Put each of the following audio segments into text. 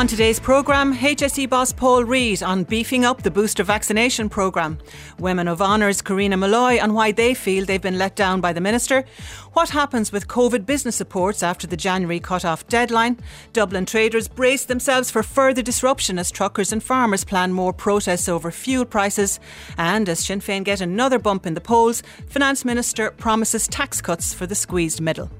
On today's programme, HSE boss Paul Reid on beefing up the booster vaccination programme. Women of Honour's Karina Molloy on why they feel they've been let down by the Minister. What happens with COVID business supports after the January cut-off deadline? Dublin traders brace themselves for further disruption as truckers and farmers plan more protests over fuel prices. And as Sinn Féin get another bump in the polls, Finance Minister promises tax cuts for the squeezed middle.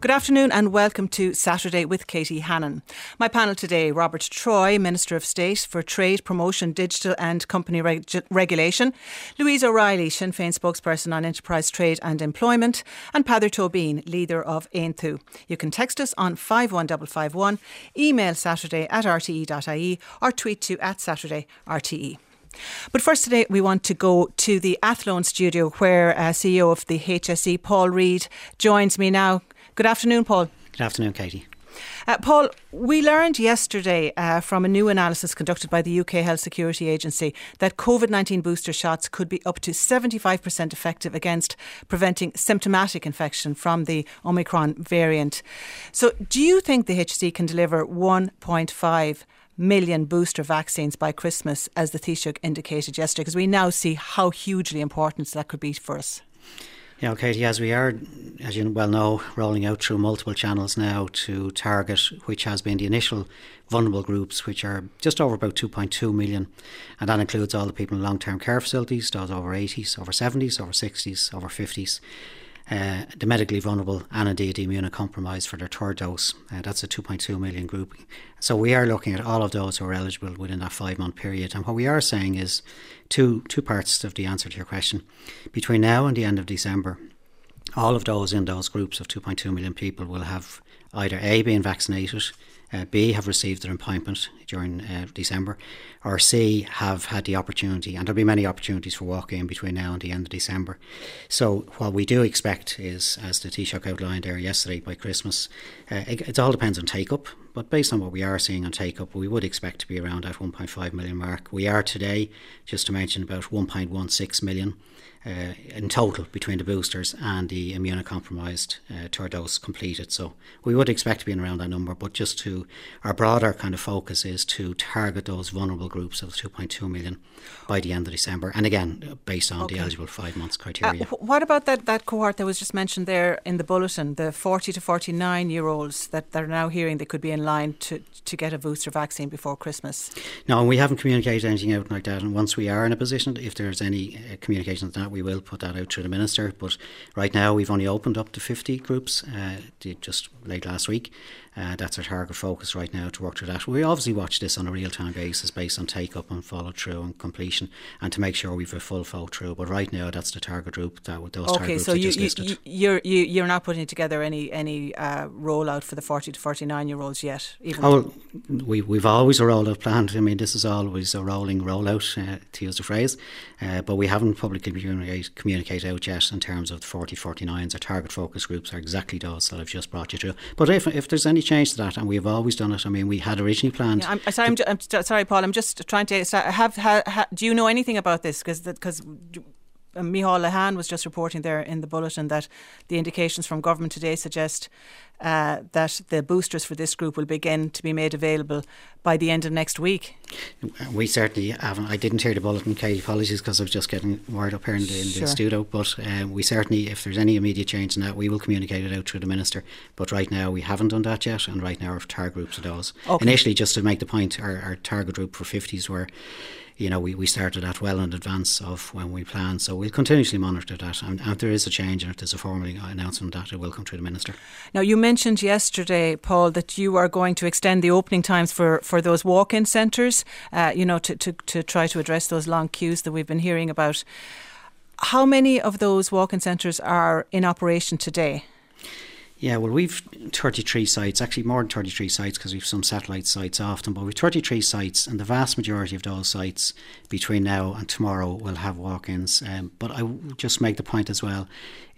Good afternoon and welcome to Saturday with Katie Hannon. My panel today Robert Troy, Minister of State for Trade, Promotion, Digital and Company Reg- Regulation, Louise O'Reilly, Sinn Féin spokesperson on Enterprise Trade and Employment, and Peadar Tóibín, leader of Aontú. You can text us on 51551, email saturday at rte.ie or tweet to at Saturday RTE. But first today, we want to go to the Athlone studio where uh, CEO of the HSE, Paul Reid, joins me now. Good afternoon, Paul. Good afternoon, Katie. Uh, Paul, we learned yesterday uh, from a new analysis conducted by the UK Health Security Agency that COVID 19 booster shots could be up to 75% effective against preventing symptomatic infection from the Omicron variant. So, do you think the HSE can deliver 1.5 million booster vaccines by Christmas, as the Taoiseach indicated yesterday? Because we now see how hugely important that could be for us. Yeah, Katie, as we are, as you well know, rolling out through multiple channels now to target which has been the initial vulnerable groups, which are just over about 2.2 million. And that includes all the people in long term care facilities, those over 80s, over 70s, over 60s, over 50s uh, the medically vulnerable and indeed the immunocompromised for their third dose. Uh, that's a 2.2 million group. So we are looking at all of those who are eligible within that five month period. And what we are saying is two two parts of the answer to your question. Between now and the end of December, all of those in those groups of 2.2 million people will have either A, been vaccinated, uh, B, have received their appointment during uh, December, or C, have had the opportunity, and there'll be many opportunities for walk-in between now and the end of December. So what we do expect is, as the Taoiseach outlined there yesterday, by Christmas, uh, it, it, all depends on take-up, but based on what we are seeing on take-up, we would expect to be around that 1.5 million mark. We are today, just to mention, about 1.16 million uh, in total between the boosters and the immunocompromised uh, third dose completed. So we would expect to be in around that number, but just to our broader kind of focus is to target those vulnerable groups of 2.2 million by the end of December. And again, based on okay. the eligible five months criteria. Uh, what about that, that cohort that was just mentioned there in the bulletin, the 40 to 49 year olds that they're now hearing they could be in line to, to get a booster vaccine before Christmas? No, and we haven't communicated anything out like that. And once we are in a position, if there's any uh, communication on that, we will put that out to the minister. But right now, we've only opened up to 50 groups uh, just late last week. Uh, that's our target focus right now to work through that. We obviously watch this on a real time basis based on take up and follow through and completion and to make sure we've a full follow through. But right now, that's the target group that those okay, so you, you, you're you, you're not putting together any any uh, rollout for the 40 to 49 year olds yet. Even oh, well, we we've always a rollout planned. I mean, this is always a rolling rollout uh, to use the phrase, uh, but we haven't publicly communicate, communicate out yet in terms of the 40 49s. Our target focus groups are exactly those that I've just brought you through. But if if there's any change to that, and we've always done it. I mean, we had originally planned. Yeah, I'm, sorry, I'm, I'm, sorry, Paul. I'm just trying to have. have, have do you know anything about this? Because because uh, Micheál Lehane was just reporting there in the bulletin that the indications from government today suggest uh, that the boosters for this group will begin to be made available by the end of next week. We certainly haven't. I didn't hear the bulletin, Katie. Apologies because I was just getting word up here in the, in sure. the studio. But um, we certainly, if there's any immediate change in that, we will communicate it out to the minister. But right now, we haven't done that yet, and right now, our target groups are those. Okay. Initially, just to make the point, our, our target group for 50s were you know, we, we started that well in advance of when we planned. So we'll continuously monitor that. And, and if there is a change and if there's a formal announcement that, it will come to the Minister. Now, you mentioned yesterday, Paul, that you are going to extend the opening times for, for those walk in centres, uh, you know, to, to, to try to address those long queues that we've been hearing about. How many of those walk in centres are in operation today? Yeah, well, we've 33 sites, actually more than 33 sites because we've some satellite sites often, but we've 33 sites, and the vast majority of those sites between now and tomorrow will have walk ins. Um, but I just make the point as well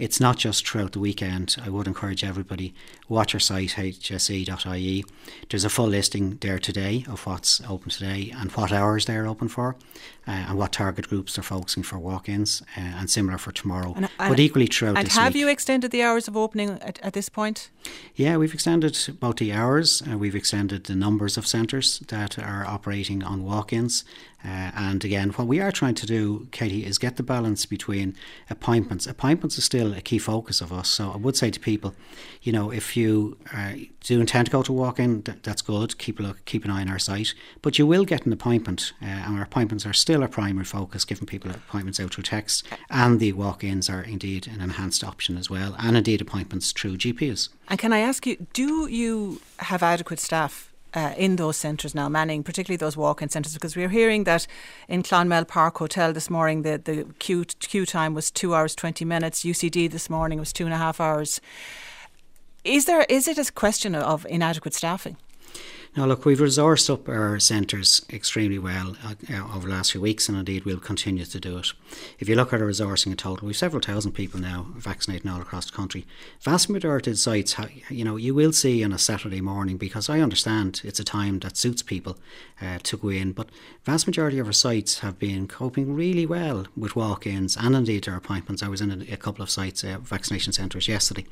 it's not just throughout the weekend. I would encourage everybody watch our site hse.ie. There's a full listing there today of what's open today and what hours they're open for, uh, and what target groups they're focusing for walk-ins, uh, and similar for tomorrow. And, and but equally throughout. And have week. you extended the hours of opening at, at this point? Yeah, we've extended both the hours, uh, we've extended the numbers of centres that are operating on walk ins. Uh, and again, what we are trying to do, Katie, is get the balance between appointments. Appointments is still a key focus of us. So I would say to people, you know, if you uh, do intend to go to walk in, th- that's good. Keep a look, keep an eye on our site. But you will get an appointment, uh, and our appointments are still our primary focus, giving people appointments out through text. And the walk ins are indeed an enhanced option as well, and indeed appointments through GPs. And can I ask you, do you have adequate staff uh, in those centres now, manning particularly those walk-in centres, because we are hearing that in Clonmel Park Hotel this morning the the queue queue time was two hours twenty minutes. UCD this morning was two and a half hours. Is there is it a question of inadequate staffing? Now, look, we've resourced up our centres extremely well uh, over the last few weeks, and indeed we'll continue to do it. If you look at our resourcing in total, we've several thousand people now vaccinating all across the country. Vast majority of sites, you know, you will see on a Saturday morning because I understand it's a time that suits people uh, to go in, but vast majority of our sites have been coping really well with walk-ins and indeed our appointments. I was in a, a couple of sites, uh, vaccination centres yesterday,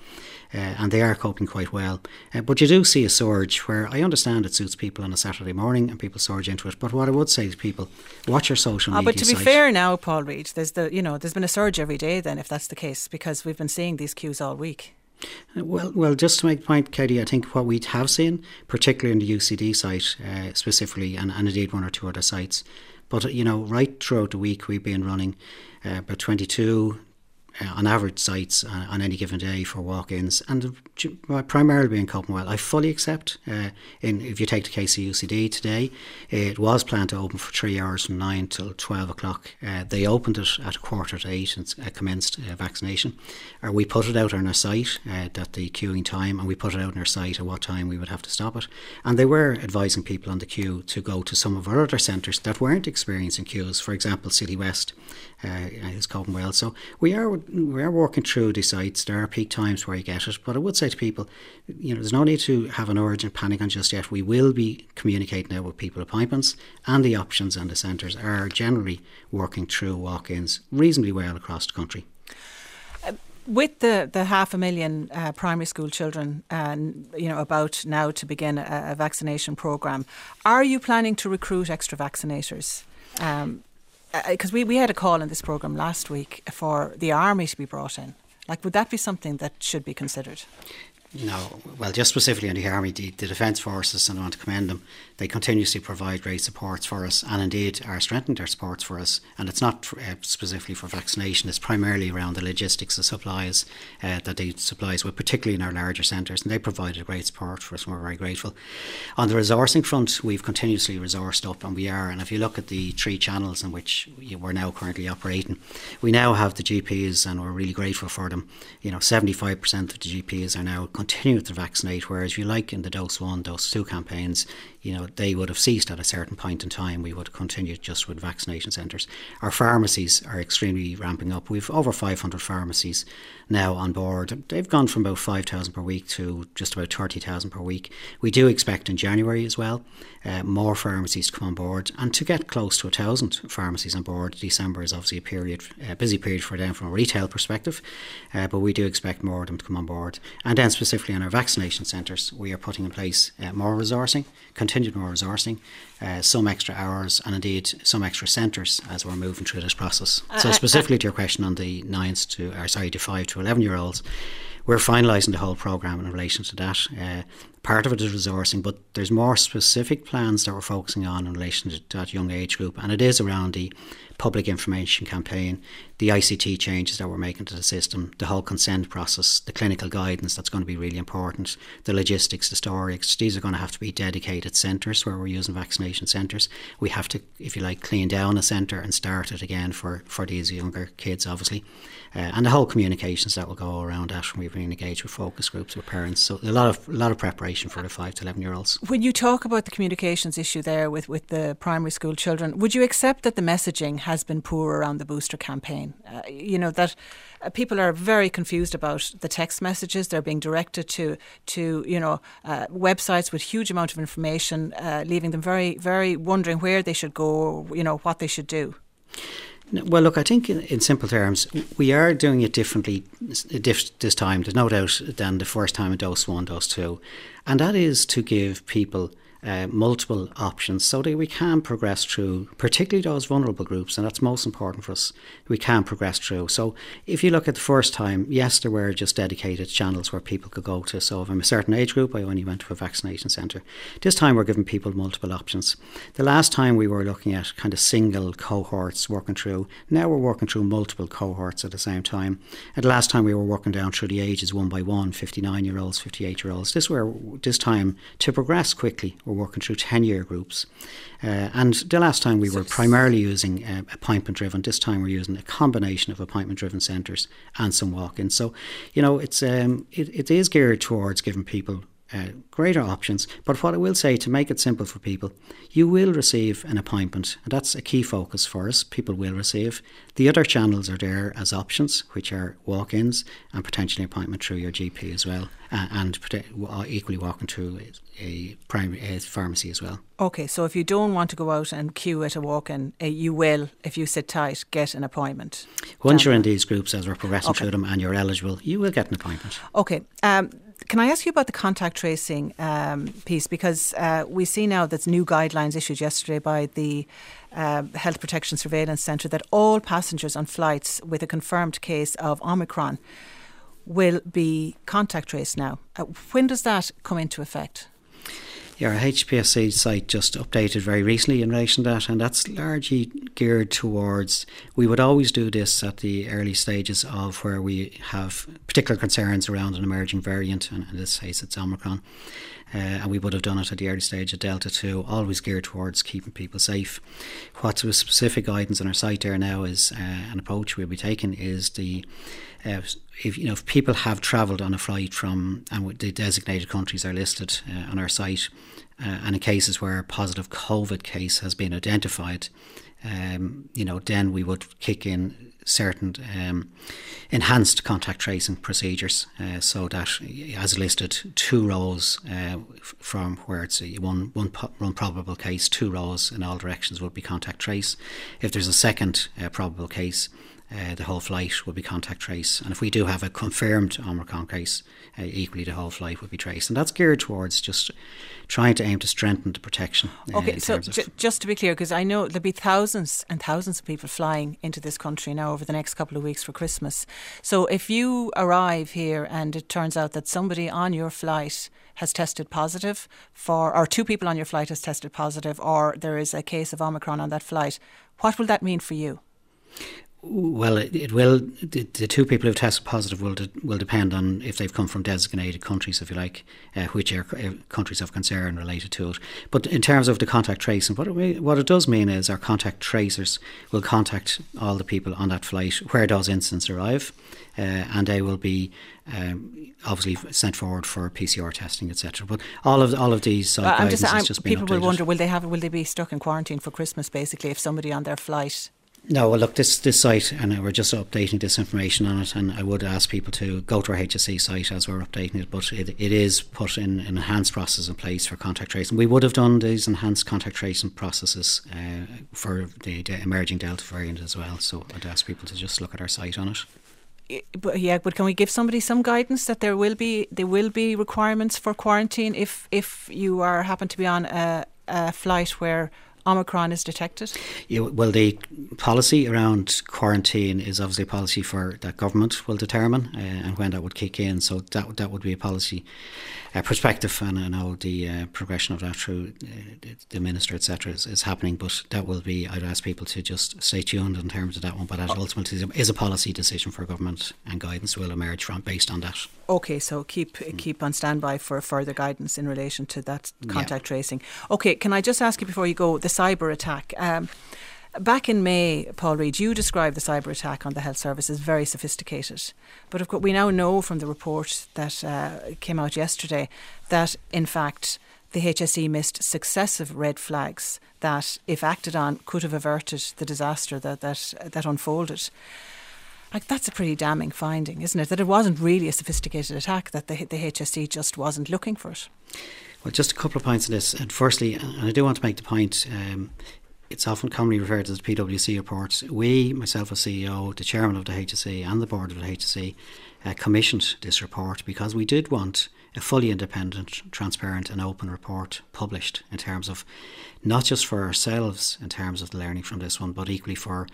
uh, and they are coping quite well. Uh, but you do see a surge where I understand it suits people on a Saturday morning and people surge into it. But what I would say to people, watch your social media. Oh, but to be site. fair now, Paul Reid, there's the you know there's been a surge every day then if that's the case because we've been seeing these queues all week. Well, well, just to make the point, Katie, I think what we have seen, particularly in the UCD site uh, specifically, and, and indeed one or two other sites, but you know, right throughout the week we've been running uh, about 22 uh, on average sites uh, on any given day for walk-ins, and primarily being coping well. I fully accept. Uh, in if you take the case of UCD today, it was planned to open for three hours from nine till twelve o'clock. Uh, they opened it at a quarter to eight and uh, commenced uh, vaccination. We put it out on our site at the queuing time, and we put it out on our site at what time we would have to stop it. And they were advising people on the queue to go to some of our other centres that weren't experiencing queues. For example, City West is coping well. So we are we are working through these sites. There are peak times where you get it, but I would say to people, you know, there's no need to have an urgent panic on just yet. We will be communicating now with people appointments, and the options and the centres are generally working through walk-ins reasonably well across the country. Uh, with the, the half a million uh, primary school children, and you know about now to begin a, a vaccination program, are you planning to recruit extra vaccinators? Um, because uh, we, we had a call in this programme last week for the army to be brought in. Like, would that be something that should be considered? No, well, just specifically on the Army, the, the Defence Forces, and I want to commend them, they continuously provide great supports for us and indeed are strengthening their supports for us. And it's not uh, specifically for vaccination, it's primarily around the logistics of supplies uh, that they supplies with, particularly in our larger centres. And they provided great support for us and we're very grateful. On the resourcing front, we've continuously resourced up and we are. And if you look at the three channels in which we're now currently operating, we now have the GPs and we're really grateful for them. You know, 75% of the GPs are now continue to vaccinate, whereas you like in the dose one, dose two campaigns, you know, they would have ceased at a certain point in time. We would have continued just with vaccination centres. Our pharmacies are extremely ramping up. We've over 500 pharmacies now on board. They've gone from about 5,000 per week to just about 30,000 per week. We do expect in January as well uh, more pharmacies to come on board and to get close to a thousand pharmacies on board. December is obviously a period, a busy period for them from a retail perspective, uh, but we do expect more of them to come on board. And then specifically in our vaccination centres, we are putting in place uh, more resourcing, continued more resourcing, uh, some extra hours, and indeed some extra centres as we're moving through this process. Uh, so uh, specifically to your question on the nines to, or sorry, the five to eleven year olds, we're finalising the whole programme in relation to that. Part of it is resourcing, but there's more specific plans that we're focusing on in relation to that young age group, and it is around the public information campaign, the ICT changes that we're making to the system, the whole consent process, the clinical guidance that's going to be really important, the logistics, the storage. These are going to have to be dedicated centres where we're using vaccination centres. We have to, if you like, clean down a centre and start it again for, for these younger kids, obviously. Uh, and the whole communications that will go around that when we've been engaged with focus groups with parents. So a lot of a lot of preparation for the five to eleven year olds. When you talk about the communications issue there with, with the primary school children, would you accept that the messaging has been poor around the booster campaign? Uh, you know that uh, people are very confused about the text messages. They're being directed to to you know uh, websites with huge amount of information, uh, leaving them very very wondering where they should go, you know what they should do. Well, look, I think in, in, simple terms, we are doing it differently uh, this time. There's no doubt than the first time in dose one, dose two, and that is to give people uh, multiple options so that we can progress through, particularly those vulnerable groups, and that's most important for us. We can progress through. So, if you look at the first time, yes, there were just dedicated channels where people could go to. So, if I'm a certain age group, I only went to a vaccination centre. This time, we're giving people multiple options. The last time we were looking at kind of single cohorts working through. Now we're working through multiple cohorts at the same time. And the last time we were working down through the ages one by one, 59 year olds, 58 year olds. This where this time to progress quickly we're working through 10 year groups. Uh, and the last time we were primarily using uh, appointment driven, this time we're using a combination of appointment driven centres and some walk ins. So, you know, it's um, it, it is geared towards giving people uh, greater options. But what I will say to make it simple for people, you will receive an appointment, and that's a key focus for us. People will receive. The other channels are there as options, which are walk ins and potentially appointment through your GP as well, uh, and uh, equally walking through a primary a pharmacy as well. Okay, so if you don't want to go out and queue at a walk in, uh, you will, if you sit tight, get an appointment. Once you're in these groups, as we're progressing okay. through them, and you're eligible, you will get an appointment. Okay. Um, can I ask you about the contact tracing um, piece? Because uh, we see now that new guidelines issued yesterday by the uh, Health Protection Surveillance Centre that all passengers on flights with a confirmed case of Omicron will be contact traced now. Uh, when does that come into effect? Our HPSC site just updated very recently in relation to that, and that's largely geared towards. We would always do this at the early stages of where we have particular concerns around an emerging variant, and in this case it's Omicron. Uh, and we would have done it at the early stage of Delta 2, always geared towards keeping people safe. What's the specific guidance on our site there now is uh, an approach we'll be taking is the uh, if you know if people have travelled on a flight from and the designated countries are listed uh, on our site, uh, and in cases where a positive COVID case has been identified, um, you know, then we would kick in certain um, enhanced contact tracing procedures uh, so that as listed two rows uh, from where it's a one, one, one probable case two rows in all directions would be contact trace. If there's a second uh, probable case uh, the whole flight will be contact trace. And if we do have a confirmed Omicron case, uh, equally the whole flight will be traced. And that's geared towards just trying to aim to strengthen the protection. Uh, okay, so j- just to be clear, because I know there'll be thousands and thousands of people flying into this country now over the next couple of weeks for Christmas. So if you arrive here and it turns out that somebody on your flight has tested positive for, or two people on your flight has tested positive, or there is a case of Omicron on that flight, what will that mean for you? Well, it, it will. The, the, two people who've tested positive will de, will depend on if they've come from designated countries, if you like, uh, which are uh, countries of concern related to it. But in terms of the contact tracing, what it, what it does mean is our contact tracers will contact all the people on that flight where those incidents arrive, uh, and they will be um, obviously sent forward for PCR testing, etc. But all of all of these uh, I'm just, I'm, just people will wonder will they have will they be stuck in quarantine for Christmas? Basically, if somebody on their flight no, well, look, this this site, and we're just updating this information on it, and I would ask people to go to our HSE site as we're updating it, but it, it is put in an enhanced process in place for contact tracing. We would have done these enhanced contact tracing processes uh, for the, the, emerging Delta variant as well, so I'd ask people to just look at our site on it. But yeah, but can we give somebody some guidance that there will be there will be requirements for quarantine if if you are happen to be on a, a flight where Omicron is detected? Yeah, well, the policy around quarantine is obviously a policy for that government will determine uh, and when that would kick in. So that that would be a policy uh, perspective, and I know the uh, progression of that through uh, the minister, etc., is, is, happening. But that will be. I'd ask people to just stay tuned in terms of that one. But that ultimately is a policy decision for government, and guidance will emerge from based on that. Okay, so keep mm. keep on standby for further guidance in relation to that contact yeah. tracing. Okay, can I just ask you before you go the cyber attack? Um, Back in May, Paul Reid, you described the cyber attack on the health service as very sophisticated. But of course, we now know from the report that uh, came out yesterday that, in fact, the HSE missed successive red flags that, if acted on, could have averted the disaster that that, that unfolded. Like that's a pretty damning finding, isn't it? That it wasn't really a sophisticated attack; that the the HSE just wasn't looking for it. Well, just a couple of points on this. And firstly, and I do want to make the point, um, it's often commonly referred to as PwC reports. We, myself as CEO, the chairman of the HSE, and the board of the HSE, uh, commissioned this report because we did want a fully independent, transparent, and open report published in terms of not just for ourselves in terms of the learning from this one, but equally for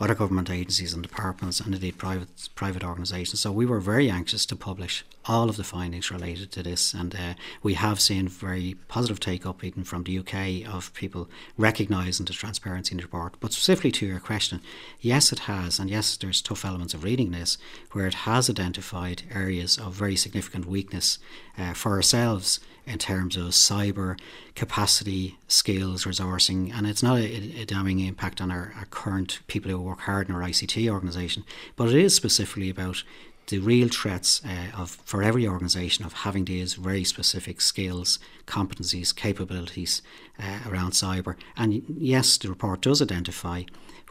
other government agencies and departments and indeed private private organisations. So we were very anxious to publish all of the findings related to this, and uh, we have seen very positive take up even from the UK of people recognising the transparency in the report. But specifically to your question, yes, it has, and yes, there's tough elements of reading this where it has identified areas of very significant weakness uh, for ourselves in terms of cyber capacity, skills, resourcing, and it's not a, a damning impact on our, our, current people who work hard in our ICT organisation, but it is specifically about the real threats uh, of for every organisation of having these very specific skills, competencies, capabilities uh, around cyber. And yes, the report does identify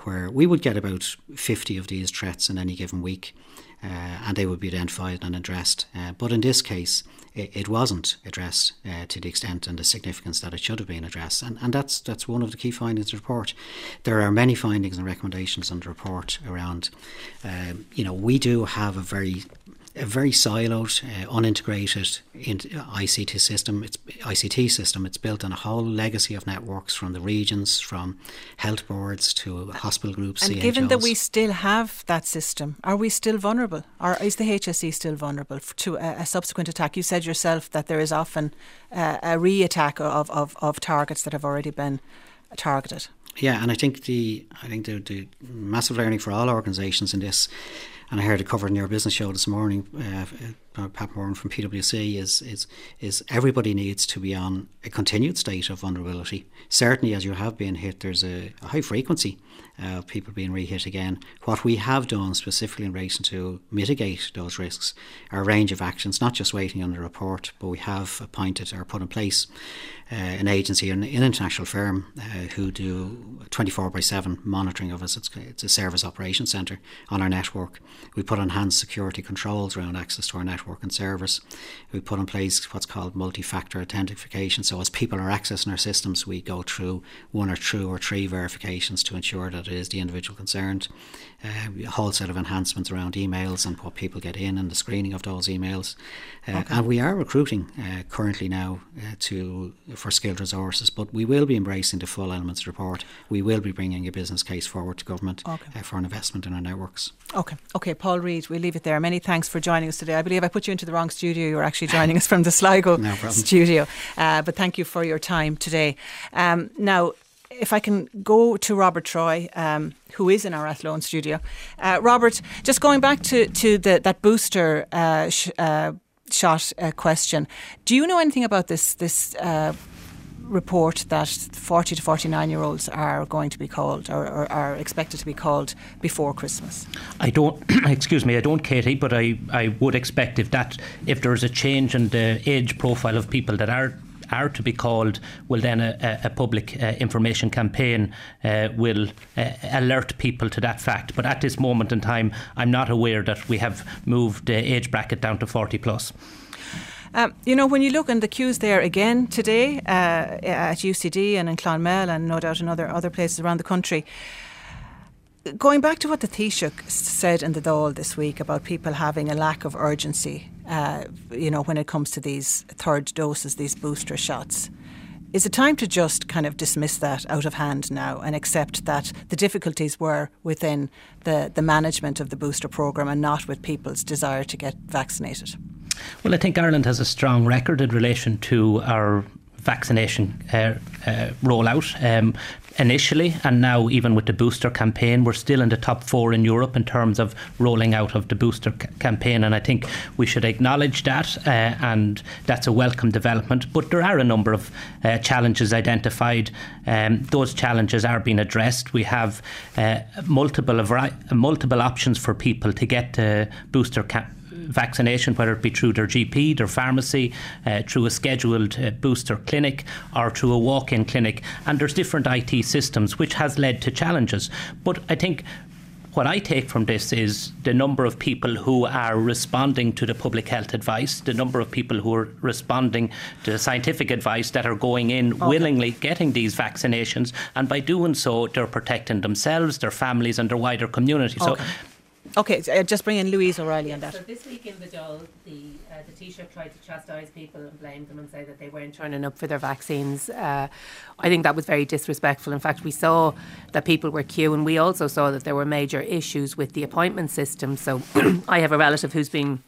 where we would get about 50 of these threats in any given week uh, and they would be identified and addressed. Uh, but in this case, it, wasn't addressed uh, to the extent and the significance that it should have been addressed. And, and that's, that's one of the key findings of the report. There are many findings and recommendations in the report around, um, you know, we do have a very a very siloed, uh, unintegrated ICT system. It's ICT system. It's built on a whole legacy of networks from the regions, from health boards to hospital groups. And CHOs. given that we still have that system, are we still vulnerable, or is the HSE still vulnerable to a, a subsequent attack? You said yourself that there is often uh, a re-attack of, of, of targets that have already been targeted. Yeah, and I think the I think the, the massive learning for all organisations in this and I heard it covered in your business show this morning. Uh, uh Pat Moran from PwC is is is everybody needs to be on a continued state of vulnerability. Certainly, as you have been hit, there's a, a high frequency of people being re-hit again. What we have done specifically in relation to mitigate those risks are a range of actions, not just waiting on the report, but we have appointed or put in place uh, an agency, an, an international firm uh, who do 24 by 7 monitoring of us. It's, it's a service operations centre on our network. We put enhanced security controls around access to our network and service. We put in place what's called multi factor authentication. So, as people are accessing our systems, we go through one or two or three verifications to ensure that is the individual concerned. Uh, a whole set of enhancements around emails and what people get in and the screening of those emails. Uh, okay. And we are recruiting uh, currently now uh, to for skilled resources, but we will be embracing the full elements report. We will be bringing a business case forward to government okay. Uh, for an investment in our networks. Okay, okay, Paul Reid, we'll leave it there. Many thanks for joining us today. I believe I put you into the wrong studio. You were actually joining us from the Sligo no studio, uh, but thank you for your time today. Um, now if I can go to Robert Troy, um, who is in our Athlone studio. Uh, Robert, just going back to, to the, that booster uh, sh- uh, shot uh, question, do you know anything about this this uh, report that 40 to 49 year olds are going to be called or, or, are expected to be called before Christmas? I don't, excuse me, I don't, Katie, but I, I would expect if that, if there's a change in the age profile of people that are are to be called, will then a, a public uh, information campaign uh, will uh, alert people to that fact. But at this moment in time, I'm not aware that we have moved the age bracket down to 40 plus. Um, you know, when you look in the queues there again today uh, at UCD and in Clonmel and no doubt in other, other places around the country, going back to what the Taoiseach said in the Dáil this week about people having a lack of urgency, uh, you know, when it comes to these third doses, these booster shots. Is it time to just kind of dismiss that out of hand now and accept that the difficulties were within the, the management of the booster programme and not with people's desire to get vaccinated? Well, I think Ireland has a strong record in relation to our vaccination uh, uh, rollout. Um, initially, and now even with the booster campaign, we're still in the top four in Europe in terms of rolling out of the booster c- campaign. And I think we should acknowledge that, uh, and that's a welcome development. But there are a number of uh, challenges identified. Um, those challenges are being addressed. We have uh, multiple multiple options for people to get the booster campaign vaccination, whether it be through their GP, their pharmacy, uh, through a scheduled uh, booster clinic, or through a walk in clinic. And there's different IT systems, which has led to challenges. But I think what I take from this is the number of people who are responding to the public health advice, the number of people who are responding to the scientific advice that are going in okay. willingly getting these vaccinations, and by doing so, they're protecting themselves, their families, and their wider community. Okay. So Okay, so, uh, just bring in Louise O'Reilly on that. So this week in the Dáil, the uh, the Taoiseach tried to chastise people and blame them and say that they weren't turning up for their vaccines. Uh, I think that was very disrespectful. In fact, we saw that people were queuing. We also saw that there were major issues with the appointment system. So I have a relative who's been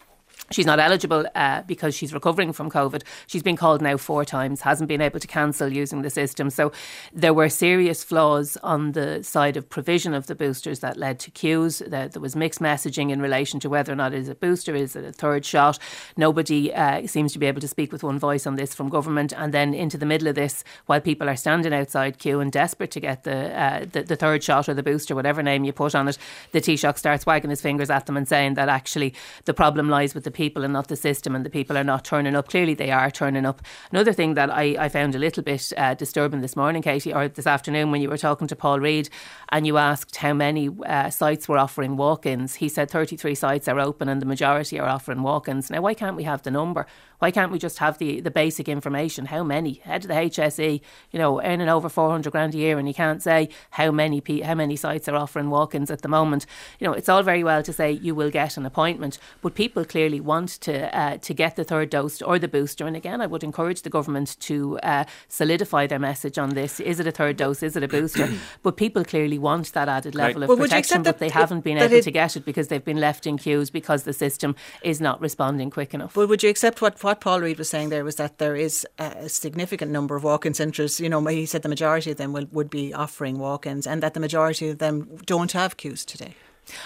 She's not eligible uh, because she's recovering from COVID. She's been called now four times, hasn't been able to cancel using the system. So there were serious flaws on the side of provision of the boosters that led to queues. There, there was mixed messaging in relation to whether or not it is a booster, is it a third shot. Nobody uh, seems to be able to speak with one voice on this from government. And then into the middle of this, while people are standing outside queue and desperate to get the, uh, the, the third shot or the booster, whatever name you put on it, the Taoiseach starts wagging his fingers at them and saying that actually the problem lies with the people and not the system, and the people are not turning up. Clearly, they are turning up. Another thing that I, I found a little bit uh, disturbing this morning, Katie, or this afternoon, when you were talking to Paul Reid and you asked how many uh, sites were offering walk ins, he said 33 sites are open and the majority are offering walk ins. Now, why can't we have the number? Why can't we just have the, the basic information? How many? Head to the HSE, you know, earning over 400 grand a year, and you can't say how many how many sites are offering walk ins at the moment. You know, it's all very well to say you will get an appointment, but people clearly want to uh, to get the third dose or the booster. And again, I would encourage the government to uh, solidify their message on this. Is it a third dose? Is it a booster? but people clearly want that added level right. of well, protection, but they haven't been able it, to get it because they've been left in queues because the system is not responding quick enough. But would you accept what what Paul Reid was saying there was that there is a significant number of walk-in centres. You know, he said the majority of them will, would be offering walk-ins, and that the majority of them don't have queues today.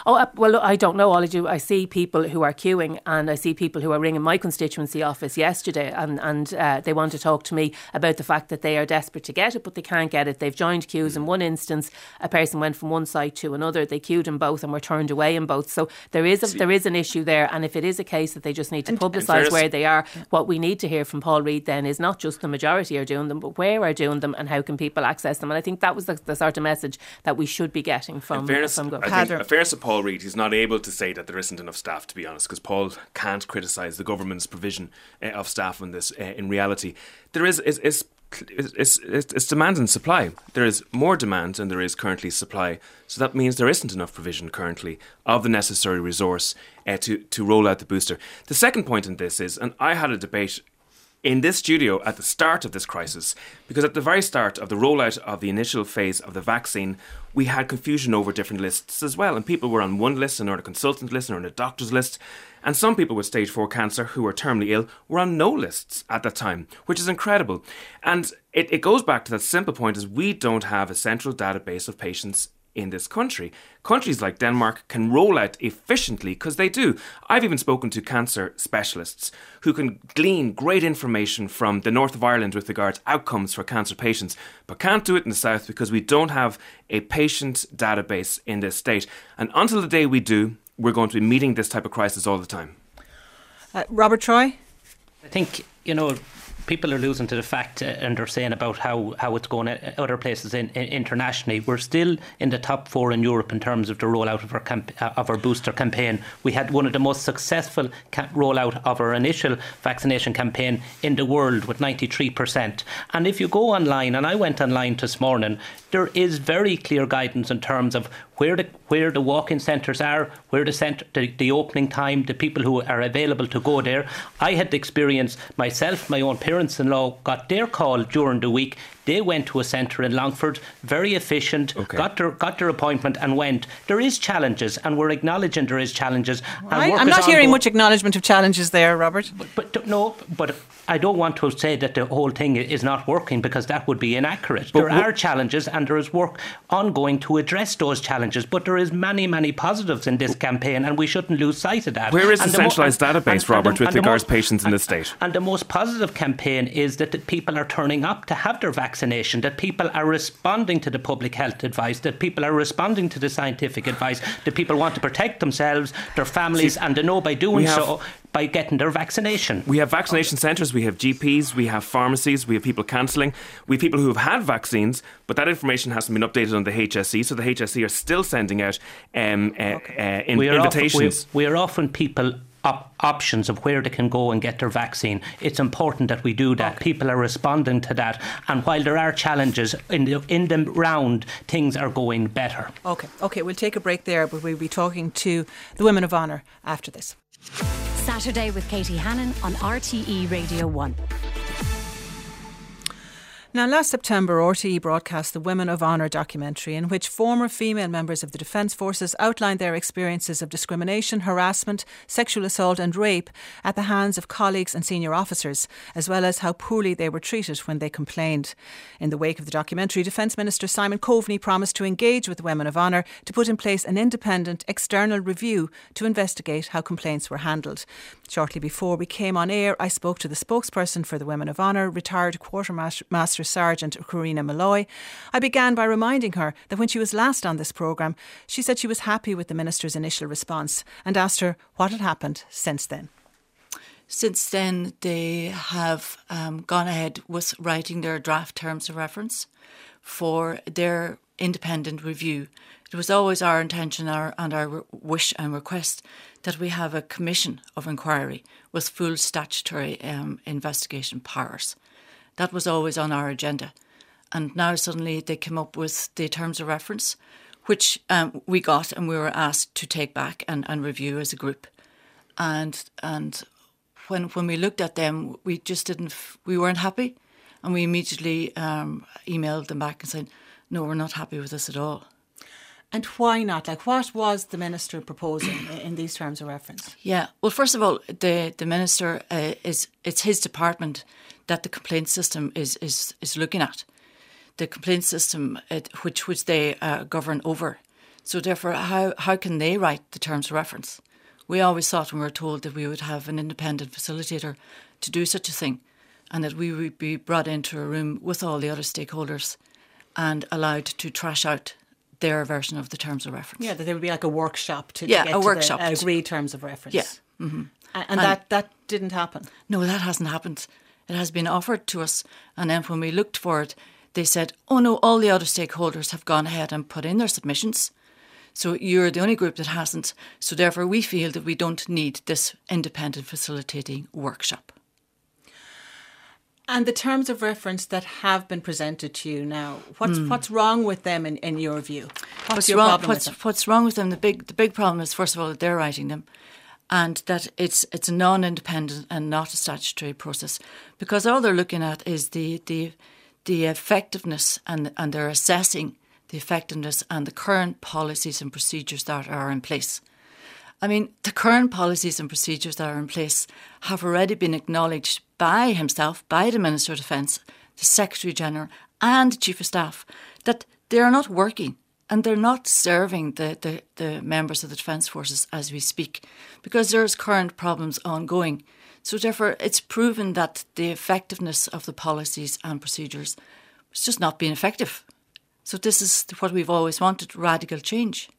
Oh, uh, well, I don't know, all. I see people who are queuing and I see people who are ringing my constituency office yesterday and, and uh, they want to talk to me about the fact that they are desperate to get it, but they can't get it. They've joined queues. In one instance, a person went from one site to another. They queued in both and were turned away in both. So there is a, there is an issue there. And if it is a case that they just need to publicise where they are, what we need to hear from Paul Reid then is not just the majority are doing them, but where are doing them and how can people access them. And I think that was the, the sort of message that we should be getting from, fairness, from government to Paul Reid, he's not able to say that there isn't enough staff, to be honest, because Paul can't criticise the government's provision uh, of staff on this. Uh, in reality, there is is, is it's, it's, it's, demand and supply. There is more demand than there is currently supply. So that means there isn't enough provision currently of the necessary resource uh, to, to roll out the booster. The second point in this is, and I had a debate in this studio at the start of this crisis, because at the very start of the rollout of the initial phase of the vaccine, we had confusion over different lists as well. And people were on one list and on a consultant list and on a doctor's list. And some people with stage 4 cancer who were terminally ill were on no lists at that time, which is incredible. And it, it goes back to that simple point is we don't have a central database of patients in this country. Countries like Denmark can roll out efficiently because they do. I've even spoken to cancer specialists who can glean great information from the north of Ireland with regards outcomes for cancer patients, but can't do it in the south because we don't have a patient database in this state. And until the day we do, we're going to be meeting this type of crisis all the time. Uh, Robert Troy? I think, you know, people are losing to the fact uh, and they're saying about how, how it's going at other places in, in, internationally. We're still in the top four in Europe in terms of the rollout of our camp, uh, of our booster campaign. We had one of the most successful rollout of our initial vaccination campaign in the world with 93%. And if you go online, and I went online this morning, there is very clear guidance in terms of where the where the walk-in centres are, where the centre, the, the, opening time, the people who are available to go there. I had the experience myself. My own parents-in-law got their call during the week. They went to a centre in Longford, very efficient, okay. got their got their appointment and went. There is challenges, and we're acknowledging there is challenges. I, am not hearing much acknowledgement of challenges there, Robert. But, but, no, but I don't want to say that the whole thing is not working because that would be inaccurate. But there are challenges, and there is work ongoing to address those challenges. But there is many, many positives in this campaign, and we shouldn't lose sight of that. Where is and the centralised mo- database, and, Robert, and the, with regards to patients in this state? And the most positive campaign is that the people are turning up to have their vaccine vaccination, that people are responding to the public health advice, that people are responding to the scientific advice, that people want to protect themselves, their families, See, and they know by doing so by getting their vaccination. We have vaccination centres, we have GPs, we have pharmacies, we have people cancelling, we have people who have had vaccines, but that information hasn't been updated on the HSE, so the HSE are still sending out um, uh, uh, in, we invitations. Often, we, we are often people op- options of where they can go and get their vaccine. It's important that we do that. Okay. People are responding to that, and while there are challenges in the in the round, things are going better. Okay, okay, we'll take a break there, but we'll be talking to the Women of Honour after this. Saturday with Katie Hannon on RTE Radio 1. Now, last September, RTE broadcast the Women of Honour documentary, in which former female members of the Defence Forces outlined their experiences of discrimination, harassment, sexual assault, and rape at the hands of colleagues and senior officers, as well as how poorly they were treated when they complained. In the wake of the documentary, Defence Minister Simon Coveney promised to engage with the Women of Honour to put in place an independent external review to investigate how complaints were handled. Shortly before we came on air, I spoke to the spokesperson for the Women of Honour, retired Quartermaster Sergeant Karina Molloy. I began by reminding her that when she was last on this programme, she said she was happy with the Minister's initial response and asked her what had happened since then. Since then, they have um, gone ahead with writing their draft terms of reference for their independent review. It was always our intention our, and our wish and request that we have a commission of inquiry with full statutory um, investigation powers. That was always on our agenda. And now suddenly they came up with the terms of reference, which um, we got and we were asked to take back and, and review as a group. And and when when we looked at them, we just didn't we weren't happy, and we immediately um, emailed them back and said, "No, we're not happy with this at all." And why not? Like, what was the minister proposing in these terms of reference? Yeah, well, first of all, the the minister uh, is it's his department that the complaint system is is is looking at, the complaint system it, which which they uh, govern over. So therefore, how how can they write the terms of reference? We always thought when we were told that we would have an independent facilitator to do such a thing, and that we would be brought into a room with all the other stakeholders and allowed to trash out their version of the terms of reference. Yeah, that there would be like a workshop to, yeah, a workshop the agreed terms of reference. Yeah. Mm-hmm. And, and, that, that didn't happen? No, that hasn't happened. It has been offered to us. And then when we looked for it, they said, oh no, all the other stakeholders have gone ahead and put in their submissions. So you're the only group that hasn't. So therefore, we feel that we don't need this independent facilitating workshop. And the terms of reference that have been presented to you now, what's mm. what's wrong with them in, in your view? What's, what's your wrong, problem what's, with them? What's wrong with them? The big the big problem is first of all that they're writing them, and that it's it's a non-independent and not a statutory process, because all they're looking at is the the the effectiveness and and they're assessing the effectiveness and the current policies and procedures that are in place. I mean, the current policies and procedures that are in place have already been acknowledged by himself, by the Minister of Defence, the Secretary General, and the Chief of Staff that they are not working and they're not serving the, the, the members of the Defence Forces as we speak because there's current problems ongoing. So, therefore, it's proven that the effectiveness of the policies and procedures has just not been effective. So, this is what we've always wanted radical change.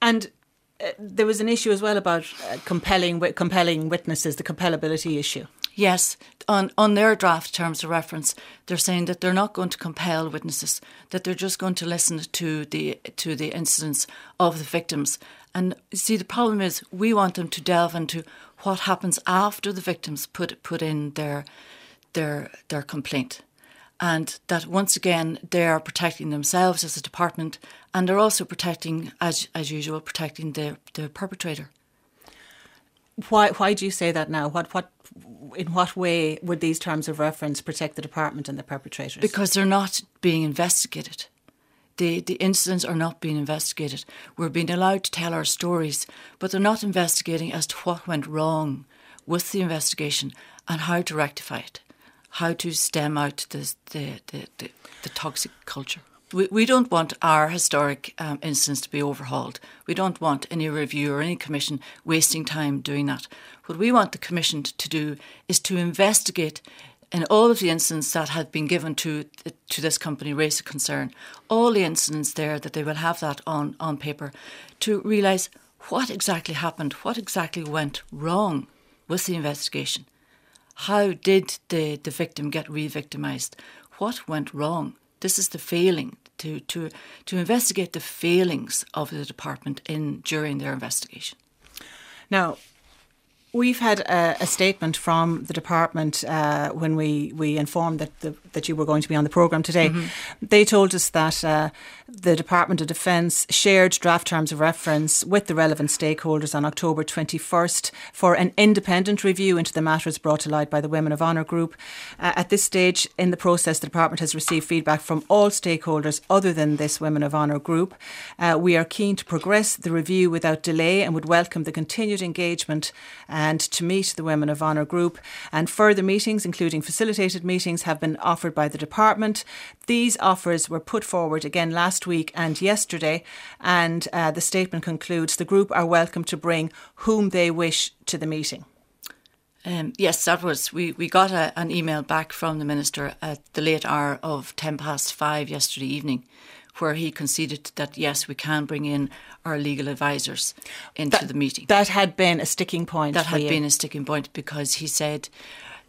And uh, there was an issue as well about uh, compelling compelling witnesses, the compellability issue. Yes, on, on their draft terms of reference, they're saying that they're not going to compel witnesses, that they're just going to listen to the to the incidents of the victims. And see, the problem is we want them to delve into what happens after the victims put put in their their their complaint. And that once again they are protecting themselves as a department and they're also protecting as as usual, protecting the, the perpetrator. Why why do you say that now? What what in what way would these terms of reference protect the department and the perpetrators? Because they're not being investigated. The, the incidents are not being investigated. We're being allowed to tell our stories, but they're not investigating as to what went wrong with the investigation and how to rectify it, how to stem out the, the, the, the, the toxic culture. We, we don't want our historic um, incidents to be overhauled. We don't want any review or any commission wasting time doing that. What we want the commission to do is to investigate in all of the incidents that have been given to to this company raise a concern. All the incidents there that they will have that on on paper to realise what exactly happened, what exactly went wrong with the investigation. How did the, the victim get re victimised? What went wrong? This is the failing to, to, to investigate the failings of the department in during their investigation. Now, We've had a, a, statement from the department uh, when we, we informed that the, that you were going to be on the programme today. Mm-hmm. They told us that uh, the Department of Defence shared draft terms of reference with the relevant stakeholders on October 21st for an independent review into the matters brought to light by the Women of Honour group. Uh, at this stage in the process, the department has received feedback from all stakeholders other than this Women of Honour group. Uh, we are keen to progress the review without delay and would welcome the continued engagement and to meet the Women of Honour group. And further meetings, including facilitated meetings, have been offered by the department. These offers were put forward again last week and yesterday. And uh, the statement concludes the group are welcome to bring whom they wish to the meeting. Um, yes, that was. We, we got a, an email back from the Minister at the late hour of 10 past five yesterday evening where he conceded that yes, we can bring in our legal advisors into that, the meeting. That had been a sticking point. That had you. been a sticking point because he said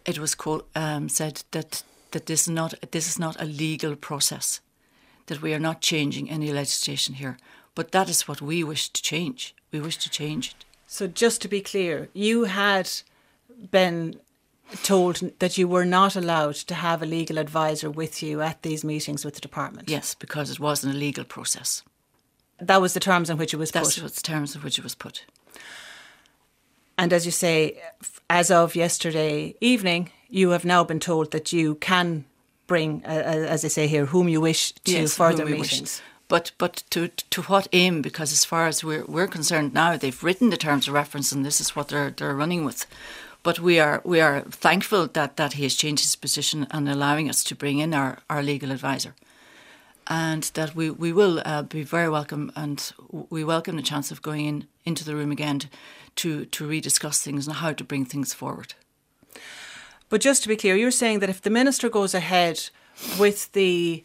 it was um, said that that this is not this is not a legal process, that we are not changing any legislation here. But that is what we wish to change. We wish to change it. So just to be clear, you had been told that you were not allowed to have a legal advisor with you at these meetings with the department. Yes, because it wasn't a legal process. That was the terms in which it was That's put. That's the terms in which it was put. And as you say, as of yesterday evening, you have now been told that you can bring, uh, as I say here, whom you wish to yes, further meetings. Wish. But but to to what aim? Because as far as we're we're concerned now, they've written the terms of reference, and this is what they're they're running with. But we are we are thankful that, that he has changed his position and allowing us to bring in our, our legal advisor. And that we, we will uh, be very welcome and we welcome the chance of going in into the room again to, to rediscuss things and how to bring things forward. But just to be clear, you're saying that if the minister goes ahead with the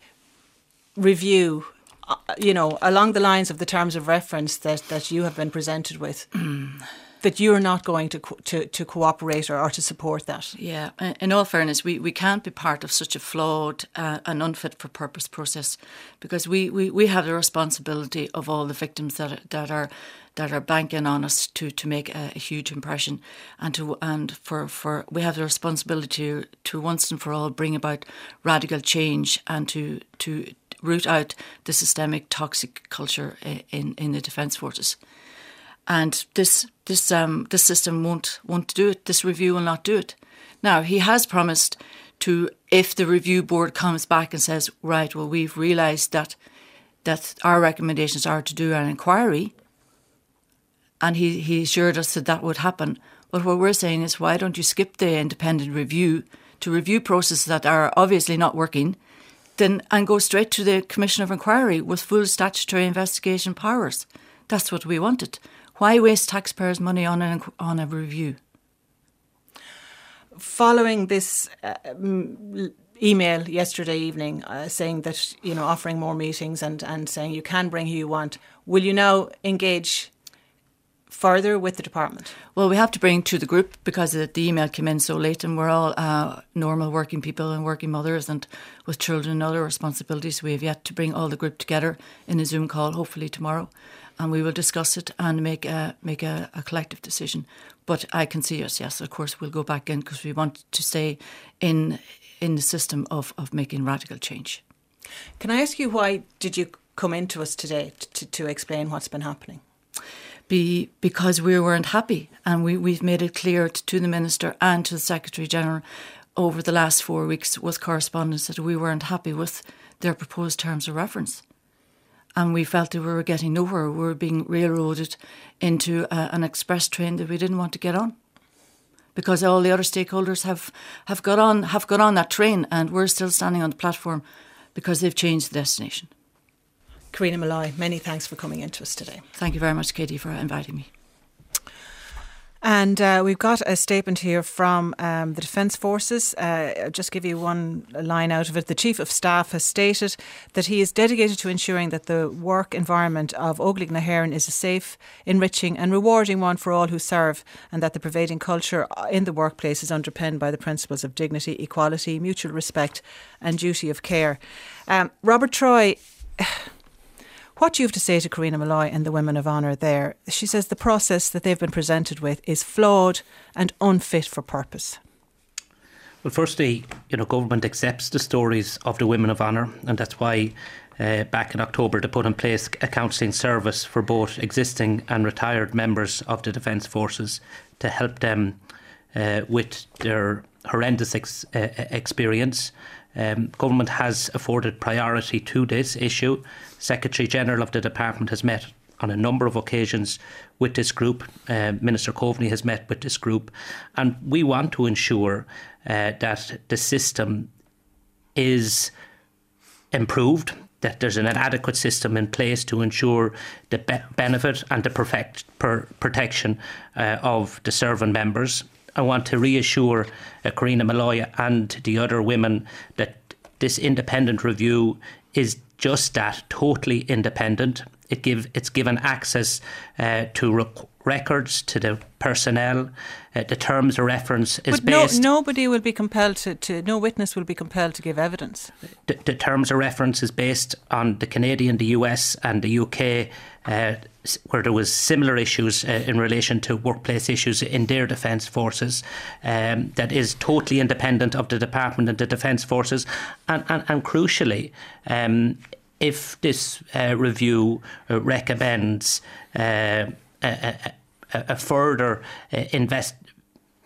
review, uh, you know, along the lines of the terms of reference that, that you have been presented with, that you're not going to co- to, to cooperate or, or, to support that. Yeah, in all fairness, we, we can't be part of such a flawed uh, and unfit for purpose process because we, we, we have the responsibility of all the victims that are, that are that are banking on us to, to make a, a, huge impression and to and for, for we have the responsibility to, to once and for all bring about radical change and to to root out the systemic toxic culture in, in the defence forces and this this um this system won't won't do it. This review will not do it. Now he has promised to, if the review board comes back and says, right, well we've realised that that our recommendations are to do an inquiry, and he he assured us that that would happen. But what we're saying is, why don't you skip the independent review to review processes that are obviously not working? Then and go straight to the Commission of Inquiry with full statutory investigation powers. That's what we wanted. Why waste taxpayers' money on an on a review? Following this uh, email yesterday evening uh, saying that you know offering more meetings and and saying you can bring who you want, will you now engage? Further with the department? Well, we have to bring to the group because the email came in so late, and we're all uh, normal working people and working mothers, and with children and other responsibilities. We have yet to bring all the group together in a Zoom call, hopefully tomorrow and we will discuss it and make a make a, a collective decision. But I can see us, yes, of course, we'll go back in because we want to stay in in the system of, of making radical change. Can I ask you why did you come into us today to, to explain what's been happening? Be, because we weren't happy, and we, we've made it clear to the Minister and to the Secretary General over the last four weeks with correspondence that we weren't happy with their proposed terms of reference and we felt that we were getting nowhere. We were being railroaded into a, an express train that we didn't want to get on, because all the other stakeholders have, have got on have got on that train, and we're still standing on the platform because they've changed the destination. Karina Molloy, many thanks for coming into us today. Thank you very much, Katie, for inviting me. And uh, we've got a statement here from um, the Defence Forces. Uh, just give you one line out of it. The Chief of Staff has stated that he is dedicated to ensuring that the work environment of Óglaigh na hÉireann is a safe, enriching, and rewarding one for all who serve, and that the pervading culture in the workplace is underpinned by the principles of dignity, equality, mutual respect, and duty of care. Um, Robert Troy. What you have to say to Karina Molloy and the Women of Honour there? She says the process that they've been presented with is flawed and unfit for purpose. Well, firstly, you know, government accepts the stories of the Women of Honour, and that's why uh, back in October to put in place a counselling service for both existing and retired members of the Defence Forces to help them uh, with their horrendous ex- uh, experience. Um, government has afforded priority to this issue. Secretary General of the department has met on a number of occasions with this group. Uh, Minister Coveney has met with this group, and we want to ensure uh, that the system is improved. That there's an adequate system in place to ensure the be- benefit and the perfect per- protection uh, of the serving members. I want to reassure uh, Karina Molloy and the other women that this independent review is just that, totally independent. It give it's given access uh, to rec- records to the personnel. Uh, the terms of reference is but no, based. nobody will be compelled to, to. No witness will be compelled to give evidence. The, the terms of reference is based on the Canadian, the US, and the UK. Uh, where there was similar issues uh, in relation to workplace issues in their defence forces, um, that is totally independent of the department and the defence forces, and and, and crucially, um, if this uh, review uh, recommends uh, a, a, a, further uh, invest